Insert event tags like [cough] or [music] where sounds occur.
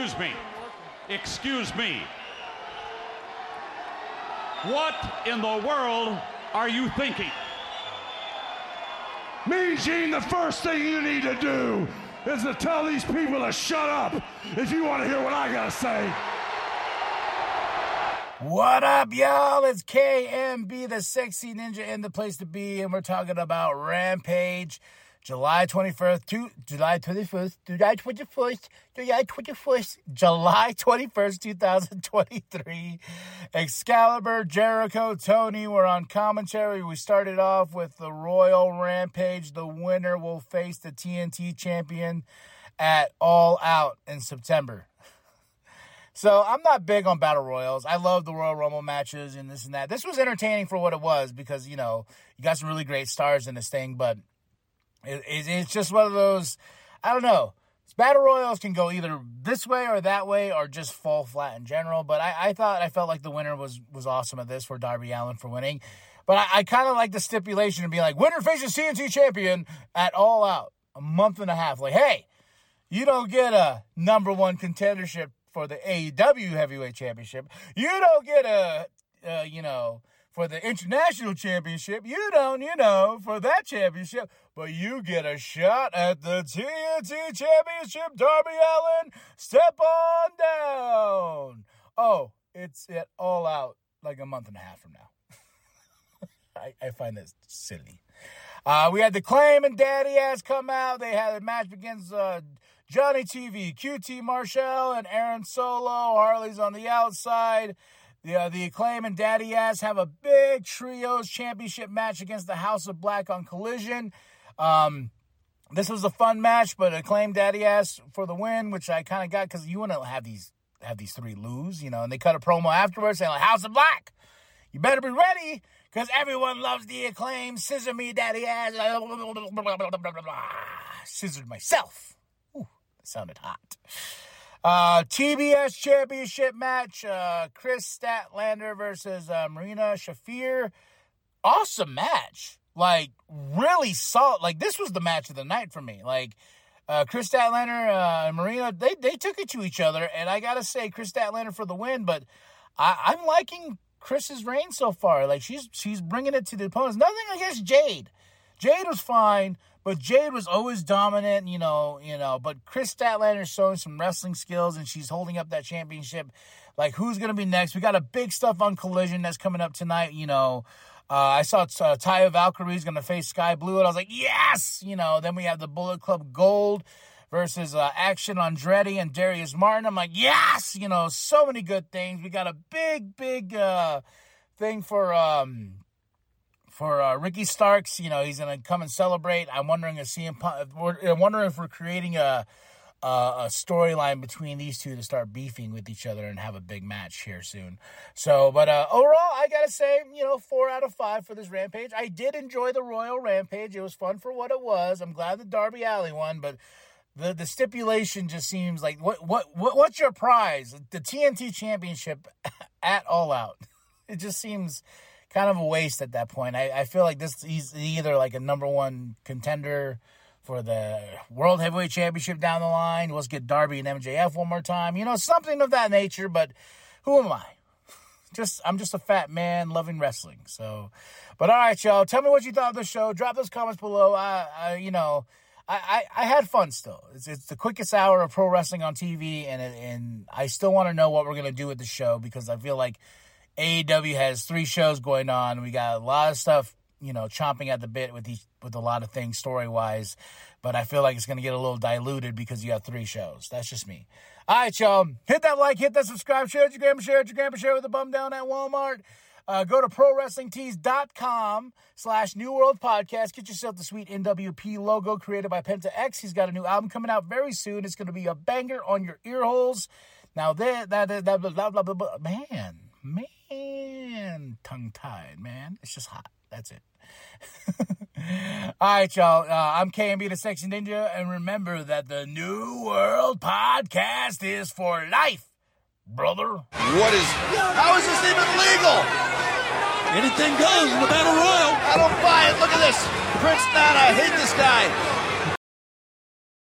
Excuse me. Excuse me. What in the world are you thinking? Me, Gene, the first thing you need to do is to tell these people to shut up if you want to hear what I gotta say. What up, y'all? It's KMB, the sexy ninja, in the place to be, and we're talking about Rampage. July 21st, to, July 21st, July 21st, July 21st, July 21st, 2023. Excalibur, Jericho, Tony were on commentary. We started off with the Royal Rampage. The winner will face the TNT champion at All Out in September. So I'm not big on battle royals. I love the Royal Rumble matches and this and that. This was entertaining for what it was because you know you got some really great stars in this thing, but it, it, it's just one of those. I don't know. Battle royals can go either this way or that way, or just fall flat in general. But I, I thought I felt like the winner was was awesome at this for Darby Allin for winning. But I, I kind of like the stipulation to be like winner faces TNT champion at All Out a month and a half. Like, hey, you don't get a number one contendership for the AEW Heavyweight Championship. You don't get a, uh, you know, for the International Championship. You don't, you know, for that championship. But you get a shot at the TNT Championship, Darby Allin, Step on down. Oh, it's it all out like a month and a half from now. [laughs] I, I find this silly. Uh, we had the claim and Daddy Ass come out. They had a match against uh, Johnny TV, QT Marshall, and Aaron Solo. Harley's on the outside. The, uh, the Acclaim and Daddy Ass have a big trios championship match against the House of Black on Collision. Um, this was a fun match, but Acclaim Daddy Ass for the win, which I kind of got because you want to have these have these three lose, you know. And they cut a promo afterwards saying like House of Black, you better be ready because everyone loves the Acclaim. Scissor me, Daddy Ass. [laughs] Scissored myself Ooh, sounded hot. Uh, TBS Championship match: uh, Kris Statlander versus uh, Marina Shafir. Awesome match, like really solid. Like this was the match of the night for me. Like uh, Kris Statlander uh, and Marina, they they took it to each other, and I gotta say, Kris Statlander for the win. But I, I'm liking Kris's reign so far. Like she's she's bringing it to the opponents. Nothing against Jade. Jade was fine, but Jade was always dominant, you know, you know. But Kris Statlander showing some wrestling skills, and she's holding up that championship. Like, who's gonna be next? We got a big stuff on Collision that's coming up tonight. You know, uh, I saw uh, Taya Valkyrie's gonna face Skye Blue, and I was like, yes, you know. Then we have the Bullet Club Gold versus uh, Action Andretti and Darius Martin. I'm like, yes, you know, so many good things. We got a big, big uh, thing for um, for uh, Ricky Starks. You know, he's to come and celebrate. I'm wondering if CM Punk, I'm wondering if we're creating a a, a storyline between these two to start beefing with each other and have a big match here soon. So, but uh, overall, I gotta say, you know, four out of five for this Rampage. I did enjoy the Royal Rampage. It was fun for what it was. I'm glad the Darby Allin won, but the the stipulation just seems like what what, what what's your prize? The TNT Championship [laughs] at All Out. [laughs] It just seems kind of a waste at that point. I, I feel like this he's either like a number one contender for the World Heavyweight Championship down the line. Let's get Darby and MJF one more time. You know, something of that nature. But who am I? [laughs] Just I'm just a fat man loving wrestling. So, but all right, y'all. Tell me what you thought of the show. Drop those comments below. I, I you know. I, I, I, had fun still. It's, it's the quickest hour of pro wrestling on TV, and and I still want to know what we're gonna do with the show because I feel like AEW has three shows going on. We got a lot of stuff, you know, chomping at the bit with each, with a lot of things story wise. But I feel like it's going to get a little diluted because you have three shows. That's just me. All right, y'all. Hit that like, hit that subscribe, share it your grandpa, share it your grandpa, share it with the bum down at Walmart. Uh, go to prowrestlingtees.com slash New World Podcast. Get yourself the sweet NWP logo created by Penta X. He's got a new album coming out very soon. It's going to be a banger on your ear holes. Now, that, that, that, that, blah, blah, blah, blah, man, man and tongue tied, man. It's just hot. That's it. [laughs] All right, y'all. Uh, I'm KMB the Sexy Ninja, and remember that the New World Podcast is for life, brother. What is? How is this even legal? Anything goes in the battle royal. I don't buy it. Look at this, Prince Nana. I hate this guy.